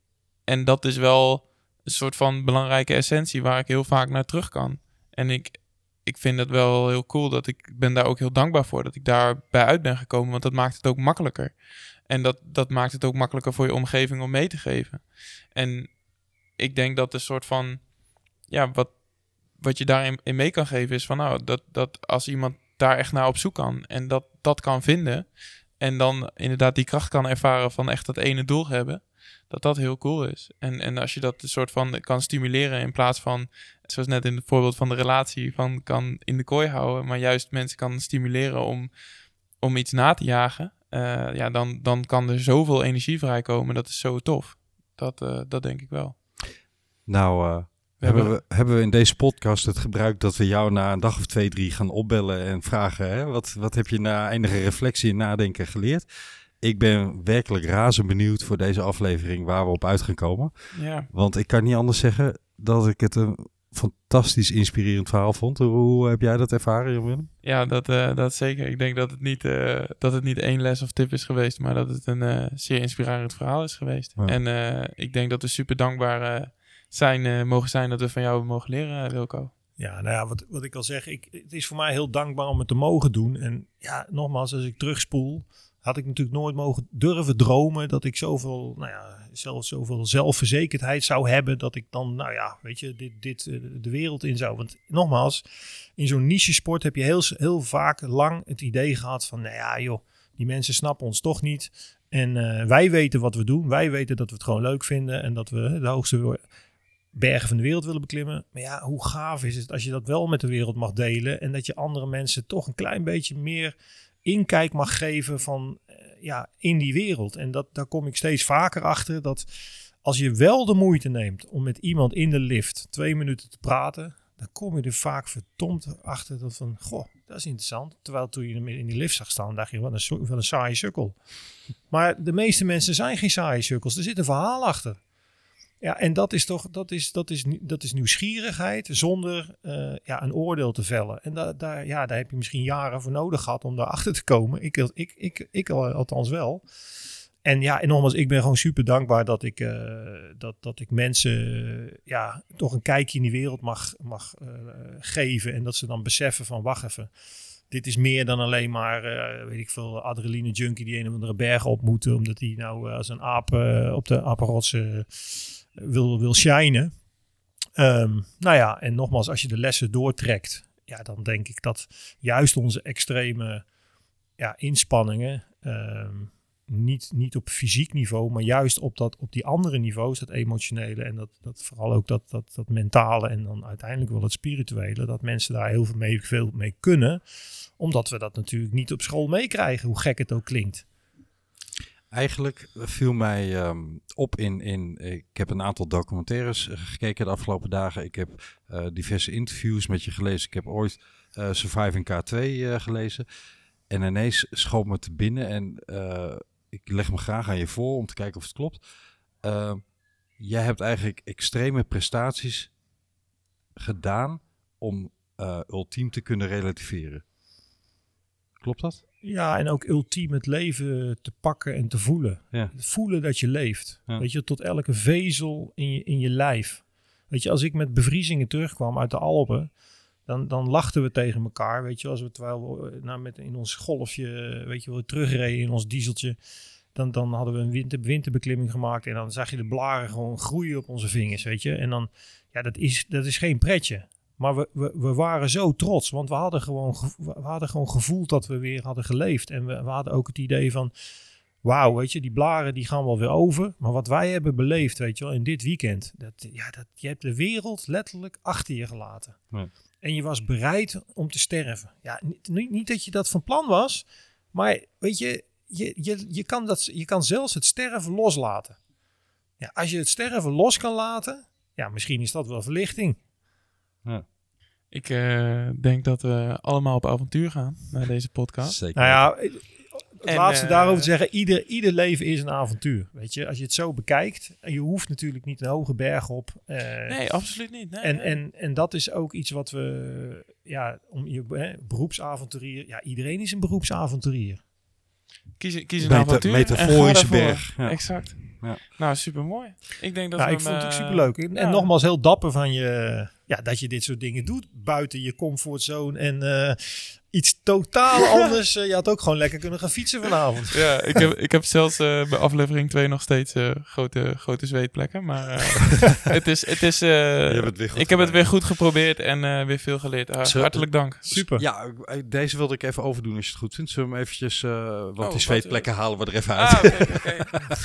en dat is wel een soort van belangrijke essentie waar ik heel vaak naar terug kan. En ik, ik vind het wel heel cool dat ik ik ben daar ook heel dankbaar voor dat ik daarbij uit ben gekomen, want dat maakt het ook makkelijker. En dat, dat maakt het ook makkelijker voor je omgeving om mee te geven. En ik denk dat de soort van, ja, wat, wat je daarin in mee kan geven is van, nou, dat, dat als iemand daar echt naar op zoek kan en dat, dat kan vinden en dan inderdaad die kracht kan ervaren van echt dat ene doel hebben, dat dat heel cool is. En, en als je dat een soort van kan stimuleren in plaats van, zoals net in het voorbeeld van de relatie, van kan in de kooi houden, maar juist mensen kan stimuleren om, om iets na te jagen, eh, ja, dan, dan kan er zoveel energie vrijkomen. Dat is zo tof. Dat, eh, dat denk ik wel. Nou, eh, hebben, we, hebben we in deze podcast het gebruik dat we jou na een dag of twee, drie gaan opbellen en vragen: hè, wat, wat heb je na enige reflectie en nadenken geleerd? Ik ben werkelijk razend benieuwd voor deze aflevering waar we op uit gaan komen. Ja, Want ik kan niet anders zeggen dat ik het een fantastisch inspirerend verhaal vond. Hoe heb jij dat ervaren, Jan Willem? ja dat, eh, dat zeker. Ik denk dat het, niet, eh, dat het niet één les of tip is geweest, maar dat het een eh, zeer inspirerend verhaal is geweest. Ja. En eh, ik denk dat we super dankbaar eh, zijn, eh, mogen zijn dat we van jou mogen leren, Wilco. Ja, nou ja, wat, wat ik al zeg, ik, het is voor mij heel dankbaar om het te mogen doen. En ja, nogmaals, als ik terugspoel, had ik natuurlijk nooit mogen durven dromen dat ik zoveel, nou ja, zelfs zoveel zelfverzekerdheid zou hebben dat ik dan, nou ja, weet je, dit, dit eh, de wereld in zou. Want nogmaals, in zo'n niche sport heb je heel, heel vaak lang het idee gehad van, nou ja, joh, die mensen snappen ons toch niet. En eh, wij weten wat we doen. Wij weten dat we het gewoon leuk vinden en dat we de hoogste bergen van de wereld willen beklimmen. Maar ja, hoe gaaf is het als je dat wel met de wereld mag delen en dat je andere mensen toch een klein beetje meer inkijk mag geven van eh, ja, in die wereld. En dat, daar kom ik steeds vaker achter dat als je wel de moeite neemt om met iemand in de lift twee minuten te praten, dan kom je er vaak verdomd achter dat van, goh, dat is interessant. Terwijl toen je hem in die lift zag staan, dacht je, wat een, wat een saaie sukkel. Maar de meeste mensen zijn geen saaie sukkels. Er zit een verhaal achter. Ja, en dat is toch, dat is, dat is, dat is nieuwsgierigheid zonder eh, ja, een oordeel te vellen. En da, daar, ja, daar heb je misschien jaren voor nodig gehad om daarachter te komen. Ik, ik, ik, ik al- althans wel. En ja, en nogmaals, ik ben gewoon super dankbaar dat ik, eh, dat, dat ik mensen eh, ja, toch een kijkje in die wereld mag, mag eh, geven. En dat ze dan beseffen van, wacht even. Dit is meer dan alleen maar, eh, weet ik veel, adrenaline junkie die een of andere berg op moet. Omdat hij nou eh, als een aap eh, op de apenrots eh, wil, wil. Ehm, nou ja, en nogmaals, als je de lessen doortrekt, ja, dan denk ik dat juist onze extreme ja, inspanningen, ehm, niet, niet op fysiek niveau, maar juist op, dat, op die andere niveaus, dat emotionele en dat, dat vooral ook dat, dat, dat mentale en dan uiteindelijk wel het spirituele, dat mensen daar heel veel mee, veel mee kunnen, omdat we dat natuurlijk niet op school meekrijgen, hoe gek het ook klinkt. Eigenlijk viel mij ehm, op in, in. Ik heb een aantal documentaires eh, gekeken de afgelopen dagen. Ik heb eh, diverse interviews met je gelezen. Ik heb ooit eh, Surviving K2 eh, gelezen. En ineens schoot me te binnen. En ik leg me graag aan je voor om te kijken of het klopt. Eh, jij hebt eigenlijk extreme prestaties gedaan om ultiem te kunnen relativeren. Klopt dat? Ja, en ook ultiem het leven te pakken en te voelen. Ja. Voelen dat je leeft. Ja. Weet je, tot elke vezel in je, in je lijf. Weet je, als ik met bevriezingen terugkwam uit de Alpen, dan, dan lachten we tegen elkaar. Weet je, als we terwijl we eh, nou, met in ons golfje, eh, weet je wel, terugreden in ons dieseltje. Dan, dan hadden we een winter, winterbeklimming gemaakt en dan zag je de blaren gewoon groeien op onze vingers, weet je. En dan, ja, dat is, dat is geen pretje. Maar we, we, we waren zo trots, want we hadden, gewoon, we hadden gewoon gevoeld dat we weer hadden geleefd. En we, we hadden ook het idee van, wauw, weet je, die blaren die gaan wel weer over. Maar wat wij hebben beleefd, weet je wel, in dit weekend, dat, ja, dat, je hebt de wereld letterlijk achter je gelaten. Ja. En je was bereid om te sterven. Ja, niet, niet, dat je dat van plan was, maar weet je, je, je, je, kan, dat, je kan zelfs het sterven loslaten. Ja, als je het sterven los kan laten, ja, misschien is dat wel verlichting. Ik eh, denk dat we allemaal op avontuur gaan naar deze podcast. Zeker. Nou ja, het En, laatste eh, daarover te zeggen, ieder, ieder leven is een avontuur. Weet je, als je het zo bekijkt, je hoeft natuurlijk niet een hoge berg op. eh, Nee, absoluut niet. Nee, en, nee. en, en dat is ook iets wat we, ja, om je hè, beroepsavonturier, ja, iedereen is een beroepsavonturier. kies, kies een Meta- avontuur. metaforische berg, ja. Exact. Ja. Nou, super mooi. Ik denk dat Nou, we ik vond het ook eh, superleuk. En, en nogmaals, heel dapper van je, ja, dat je dit soort dingen doet buiten je comfortzone en eh, iets totaal anders. Eh, je had ook gewoon lekker kunnen gaan fietsen vanavond. Ja, ik heb, ik heb zelfs eh, bij aflevering 2 nog steeds eh, grote, grote zweetplekken. Maar eh, het is, het is, eh, goed ik heb het weer goed geprobeerd en eh, weer veel geleerd. Ah, Zo- hartelijk dank. Super. Ja, deze wilde ik even overdoen als je het goed vindt. Zullen we hem eventjes, eh want wat, die zweetplekken halen we er even uit. Ah, oké, oké.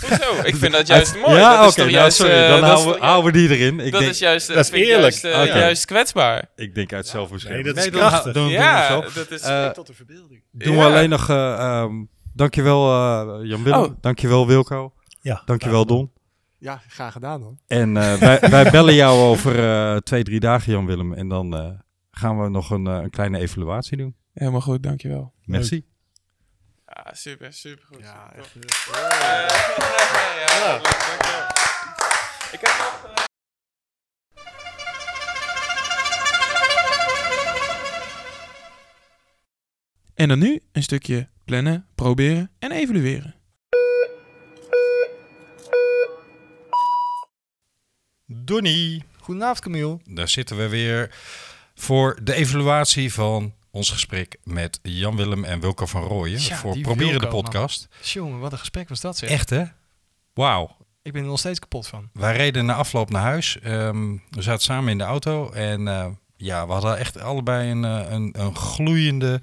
Hoezo? Ik vind dat juist mooi. Ja, dat is oké, nou, juist, sorry. Dan houden, we, houden we die erin. Ik dat denk, is juist, dat is eerlijk. Juist, eh, Oké. juist kwetsbaar. ik denk uit zelfbescherming. Nee, dat is krachtig. ja, we zo. dat is... Eh, tot de verbeelding. doen Ja. we alleen nog... ehm, dankjewel eh Jan-Willem. Oh. Dankjewel Wilco. Ja, Dankjewel Don. Ja, graag gedaan hoor. En eh, wij, wij bellen jou over eh, twee, drie dagen Jan-Willem. En dan eh, gaan we nog een, eh, een kleine evaluatie doen. Helemaal goed, dankjewel. Merci. Ja, super, super goed. Ja, echt. ja, leuk. Ik heb nog... En dan nu een stukje plannen, proberen en evalueren. Donnie. Goedenavond Camille. Daar zitten we weer. voor de evaluatie van ons gesprek met Jan-Willem en Wilco van Rooyen. Ja, voor Proberen de man. podcast. Jongen, wat een gesprek was dat zeg. Echt hè? Wauw. Ik ben er nog steeds kapot van. Wij reden na afloop naar huis. Ehm, we zaten samen in de auto. En eh, ja, we hadden echt allebei een, eh, een, een gloeiende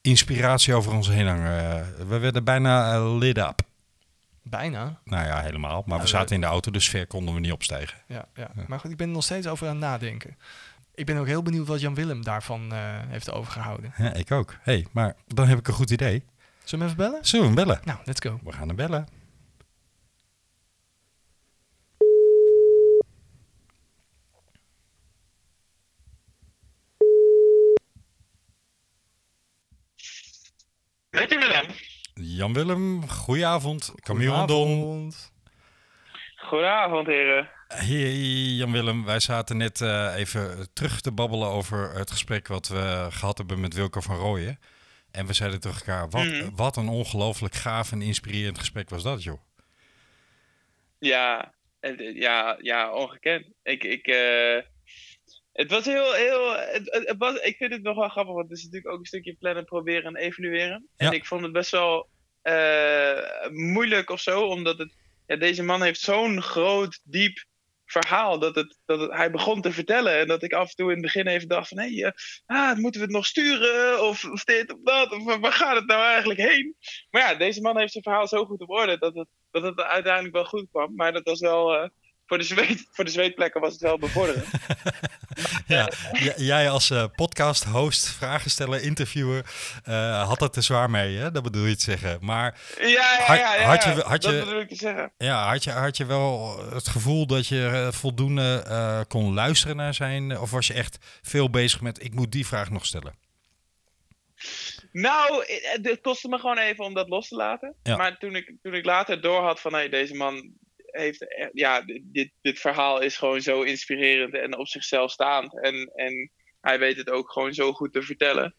inspiratie over ons heen hangen. Eh, we werden bijna eh, lit up. Bijna. Nou ja, helemaal. Maar we zaten in de auto, dus ver konden we niet opstijgen. Ja, ja. Maar goed, ik ben er nog steeds over aan het nadenken. Ik ben ook heel benieuwd wat Jan Willem daarvan eh, heeft overgehouden. Ja, ik ook. hey, maar dan heb ik een goed idee. Zullen we hem even bellen? Zullen we hem bellen? Nou, let's go. We gaan hem bellen. Je Willem? Jan-Willem, goedenavond. Camille en Don. Goedenavond. Heren. Hey Jan-Willem, wij zaten net eh, even terug te babbelen over het gesprek wat we gehad hebben met Wilco van Rooyen. En we zeiden tegen elkaar, wat, Mhm. wat een ongelooflijk gaaf en inspirerend gesprek was dat, joh. Ja, ja, ja, ongekend. Ik, ik, eh, het was heel, heel, het, het- het was, ik vind het nog wel grappig, want het is natuurlijk ook een stukje plannen, proberen en evalueren. Ja. En ik vond het best wel eh, moeilijk of zo, omdat het, ja, deze man heeft zo'n groot, diep verhaal dat, het, dat het, hij begon te vertellen. En dat ik af en toe in het begin even dacht van, hé, hey, eh, ah, moeten we het nog sturen? Of, of dit of dat? Of waar gaat het nou eigenlijk heen? Maar ja, deze man heeft zijn verhaal zo goed op orde dat het, dat het uiteindelijk wel goed kwam. Maar dat was wel, eh, voor, de zweet, voor de zweetplekken was het wel bevorderend. Ja, jij als eh, podcast-host, vragensteller, interviewer, eh, had het er zwaar mee, hè? Dat bedoel je te zeggen. Maar Ja, ja, Had- ja, ja, had je- had je- dat bedoel ik te zeggen. ja, had je, had je wel het gevoel dat je eh, voldoende kon luisteren naar zijn... Of was je echt veel bezig met, ik moet die vraag nog stellen? Nou, het kostte me gewoon even om dat los te laten. Ja. Maar toen ik, toen ik later door had van, hé, deze man heeft, eh, ja, dit, dit verhaal is gewoon zo inspirerend en op zichzelf staand. En, en hij weet het ook gewoon zo goed te vertellen.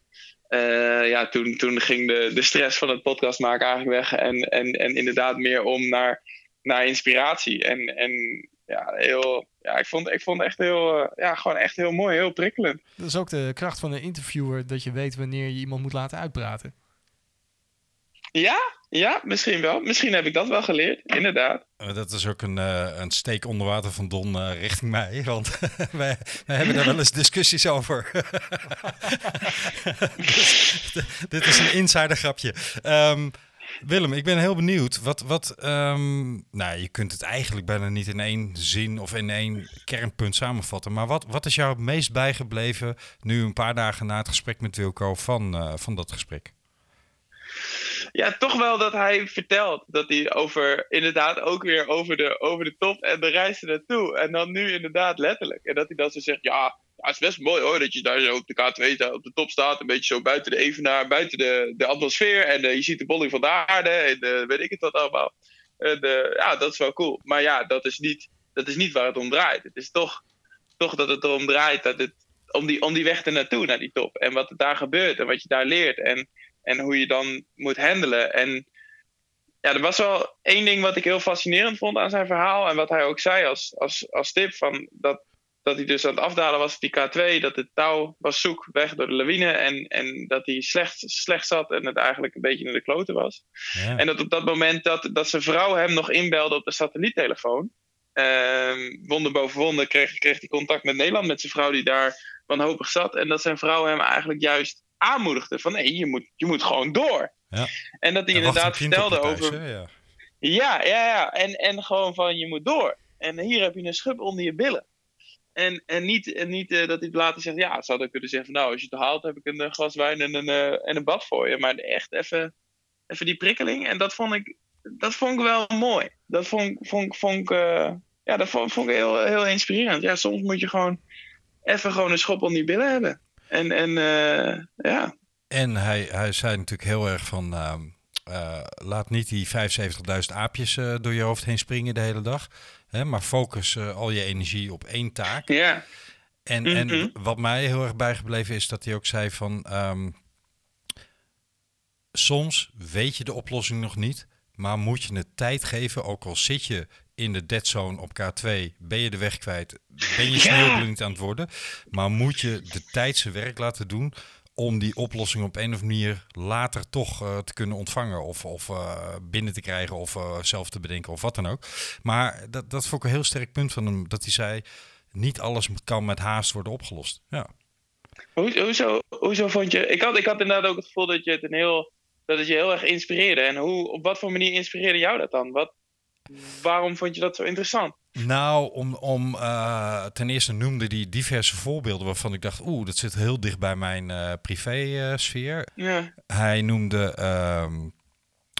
Eh, ja, toen, toen ging de, de stress van het podcast maken eigenlijk weg. En, en, en inderdaad meer om naar, naar inspiratie. En, en ja, heel, ja, ik vond, ik vond echt heel, eh, ja, gewoon echt heel mooi, heel prikkelend. Dat is ook de kracht van een interviewer, dat je weet wanneer je iemand moet laten uitpraten. Ja, ja, misschien wel. Misschien heb ik dat wel geleerd, inderdaad. Eh, Dat is ook een, eh, een steek onder water van Don eh, richting mij. Want wij, wij hebben daar wel eens discussies over. Dit is een insider grapje. Ehm, Willem, ik ben heel benieuwd. Wat, wat, ehm, nou, je kunt het eigenlijk bijna niet in één zin of in één kernpunt samenvatten. Maar wat, wat is jou het meest bijgebleven nu een paar dagen na het gesprek met Wilco van, van dat gesprek? Ja, toch wel dat hij vertelt dat hij over, inderdaad ook weer over de, over de top en de reis naartoe. En dan nu inderdaad letterlijk. En dat hij dan zo zegt, ja, ja, het is best mooi hoor, dat je daar zo op de K2 sta- op de top staat. Een beetje zo buiten de evenaar, buiten de, de atmosfeer. En eh, je ziet de bolling van de aarde en eh, weet ik het wat allemaal. Eh, ja, dat is wel cool. Maar ja, dat is niet, dat is niet waar het om draait. Het is toch, toch dat het erom draait dat het, om, die, om die weg ernaartoe, naar die top. En wat er daar gebeurt en wat je daar leert. En, en hoe je dan moet handelen. En ja, er was wel één ding wat ik heel fascinerend vond aan zijn verhaal. En wat hij ook zei als, als, als tip: van dat, dat hij dus aan het afdalen was op die K2. Dat het touw was zoek weg door de lawine. En, en dat hij slecht, slecht zat en het eigenlijk een beetje naar de kloten was. Ja. En dat op dat moment dat, dat zijn vrouw hem nog inbelde op de satelliettelefoon. ehm wonder boven wonder kreeg, kreeg hij contact met Nederland, met zijn vrouw die daar wanhopig zat. En dat zijn vrouw hem eigenlijk juist aanmoedigde van nee, je moet, je moet gewoon door. Ja. En dat hij Er inderdaad vertelde thuis, over... Ja. Ja, ja, ja. En, en gewoon van je moet door. En hier heb je een schub onder je billen. En, en niet, en niet eh, dat hij later zegt, ja, ze hadden kunnen zeggen van nou, als je het haalt heb ik een eh, glas wijn en een, eh, en een bad voor je. Maar echt even, even die prikkeling. En dat vond ik, dat vond ik wel mooi. Dat vond, vond, vond ik, ja, dat vond, vond ik heel, heel inspirerend. Ja, soms moet je gewoon even gewoon een schop onder je billen hebben. En, en eh, ja, En hij, hij zei natuurlijk heel erg van... ehm, eh, laat niet die 75.000 aapjes eh, door je hoofd heen springen de hele dag. Hè, maar focus al je energie op één taak. ja, En, Mhm. en wat mij heel erg bijgebleven is dat hij ook zei van... ehm, soms weet je de oplossing nog niet, maar moet je het tijd geven, ook al zit je in de deadzone op K2, ben je de weg kwijt, ben je sneeuwblind aan het worden, maar moet je de tijd zijn werk laten doen om die oplossing op een of andere manier later toch eh, te kunnen ontvangen of, of eh, binnen te krijgen of eh, zelf te bedenken of wat dan ook. Maar dat, dat vond ik een heel sterk punt van hem, dat hij zei, niet alles kan met haast worden opgelost. Ja. Hoe, hoezo, hoezo vond je... Ik had, ik had inderdaad ook het gevoel dat je het een heel... Dat het je heel erg inspireerde. En hoe, op wat voor manier inspireerde jou dat dan? Wat, waarom vond je dat zo interessant? Nou, om, om eh, ten eerste noemde hij diverse voorbeelden waarvan ik dacht, oeh, dat zit heel dicht bij mijn eh privé-sfeer. Ja, Hij noemde ehm,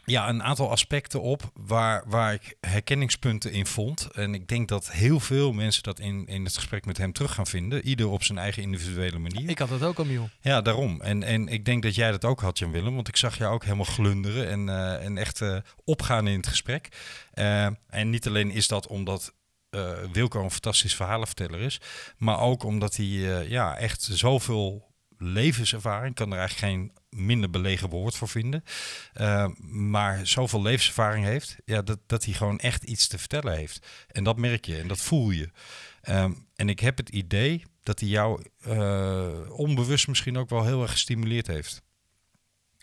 ja, een aantal aspecten op waar, waar ik herkenningspunten in vond. En ik denk dat heel veel mensen dat in, in het gesprek met hem terug gaan vinden. Ieder op zijn eigen individuele manier. Ik had dat ook al, Miel. Ja, daarom. En, en ik denk dat jij dat ook had, Jan Willem. Want ik zag jou ook helemaal glunderen en, eh, en echt eh, opgaan in het gesprek. Eh, en niet alleen is dat omdat Wilco een fantastisch verhalenverteller is. Maar ook omdat hij ja, echt zoveel levenservaring, kan er eigenlijk geen minder belegen woord voor vinden. eh, maar zoveel levenservaring heeft, ja, dat, dat hij gewoon echt iets te vertellen heeft. En dat merk je en dat voel je. Ehm, en ik heb het idee dat hij jou eh, onbewust misschien ook wel heel erg gestimuleerd heeft.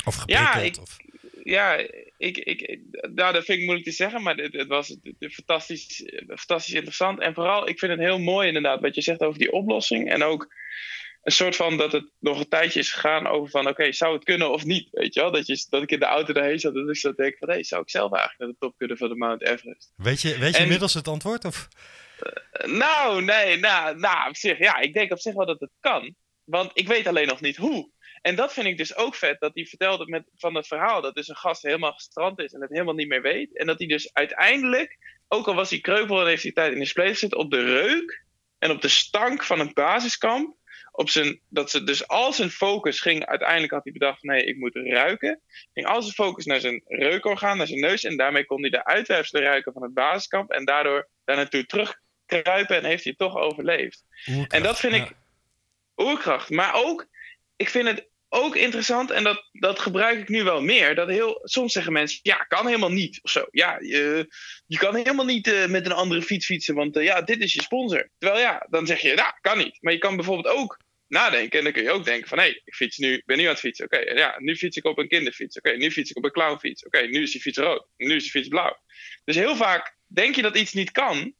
Of geprikkeld. ik- of, ja ik, ik, nou, dat vind ik moeilijk te zeggen, maar het, het was fantastisch, fantastisch interessant. En vooral, ik vind het heel mooi inderdaad wat je zegt over die oplossing. En ook een soort van dat het nog een tijdje is gegaan over van, oké, zou het kunnen of niet? Weet je wel? Dat, je, dat ik in de auto daarheen zat en dat ik te denken van, hé, zou ik zelf eigenlijk naar de top kunnen van de Mount Everest? weet je, weet je En- inmiddels het antwoord? Of? Nou, nee, nou, nou, op zich, ja, ik denk op zich wel dat het kan. Want ik weet alleen nog niet hoe. En dat vind ik dus ook vet, dat hij vertelde met, van het verhaal dat dus een gast helemaal gestrand is en het helemaal niet meer weet. En dat hij dus uiteindelijk, ook al was hij kreupel en heeft hij tijd in de spleet gezet, op de reuk en op de stank van het basiskamp, op zijn, dat ze dus al zijn focus ging, uiteindelijk had hij bedacht van nee, ik moet ruiken. Ging al zijn focus naar zijn reukorgaan, naar zijn neus en daarmee kon hij de uitwerpselen ruiken van het basiskamp en daardoor daar naartoe terugkruipen en heeft hij het toch overleefd. En dat vind ik oerkracht. Maar ook, ik vind het ook interessant, en dat, dat gebruik ik nu wel meer. Dat heel, soms zeggen mensen, ja, kan helemaal niet. Of zo. Ja, je, je kan helemaal niet eh, met een andere fiets fietsen, want eh, ja, dit is je sponsor. Terwijl ja, dan zeg je, nou, kan niet. Maar je kan bijvoorbeeld ook nadenken. En dan kun je ook denken van, hé, hey, ik fiets nu, ben nu aan het fietsen. Oké, ja, nu fiets ik op een kinderfiets. Oké, nu fiets ik op een clownfiets. Oké, nu is die fiets rood. Nu is die fiets blauw. Dus heel vaak denk je dat iets niet kan.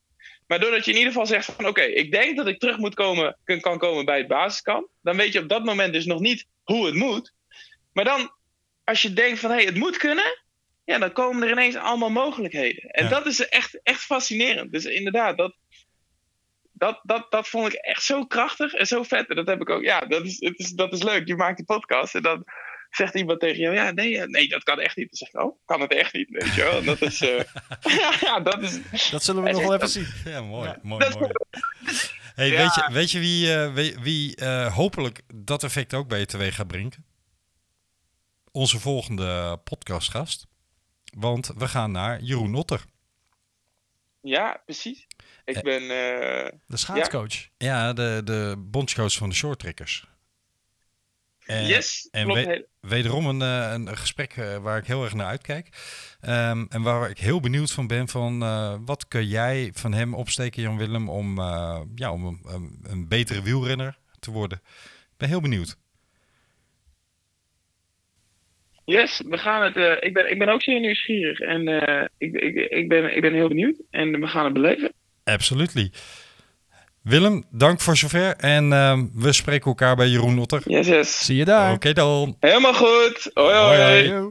Maar doordat je in ieder geval zegt van oké, ik denk dat ik terug moet komen, kan, kan komen bij het basiskamp. Dan weet je op dat moment dus nog niet hoe het moet. Maar dan, als je denkt van hé, hey, het moet kunnen. Ja, dan komen er ineens allemaal mogelijkheden. En Ja. dat is echt, echt fascinerend. Dus inderdaad, dat, dat, dat, dat vond ik echt zo krachtig en zo vet. En dat heb ik ook, ja, dat is, het is, dat is leuk. Je maakt die podcast en dan zegt iemand tegen jou, ja, nee, eh, nee, dat kan echt niet. Dan zeg ik, oh, kan het echt niet, weet je wel. Dat is, eh, ja, dat is, Dat zullen we nog wel even zien. Ja, mooi, Ja. mooi, mooi. Hey, Ja. weet, je, weet je wie, eh, wie, wie eh, hopelijk dat effect ook bij je teweeg gaat brengen? Onze volgende podcastgast. Want we gaan naar Jeroen Otter. Ja, precies. Ik Eh. ben. eh, De schaatscoach. Ja, de, de bondscoach van de shorttrekkers. En yes, en klopt. we- heel- wederom een, eh, een gesprek eh, waar ik heel erg naar uitkijk. Ehm, en waar ik heel benieuwd van ben van eh, wat kun jij van hem opsteken, Jan Willem, om, eh, ja, om een betere wielrenner te worden. Ik ben heel benieuwd. Yes, we gaan het. eh, ik, ben, ik ben ook zeer nieuwsgierig en eh, ik, ik, ik, ben, ik ben heel benieuwd en we gaan het beleven. Absolutely. Willem, dank voor zover. En ehm, we spreken elkaar bij Jeroen Otter. Yes, yes. Zie je daar. Oké dan. Helemaal goed. Hoi, hoi. Hoi, hoi.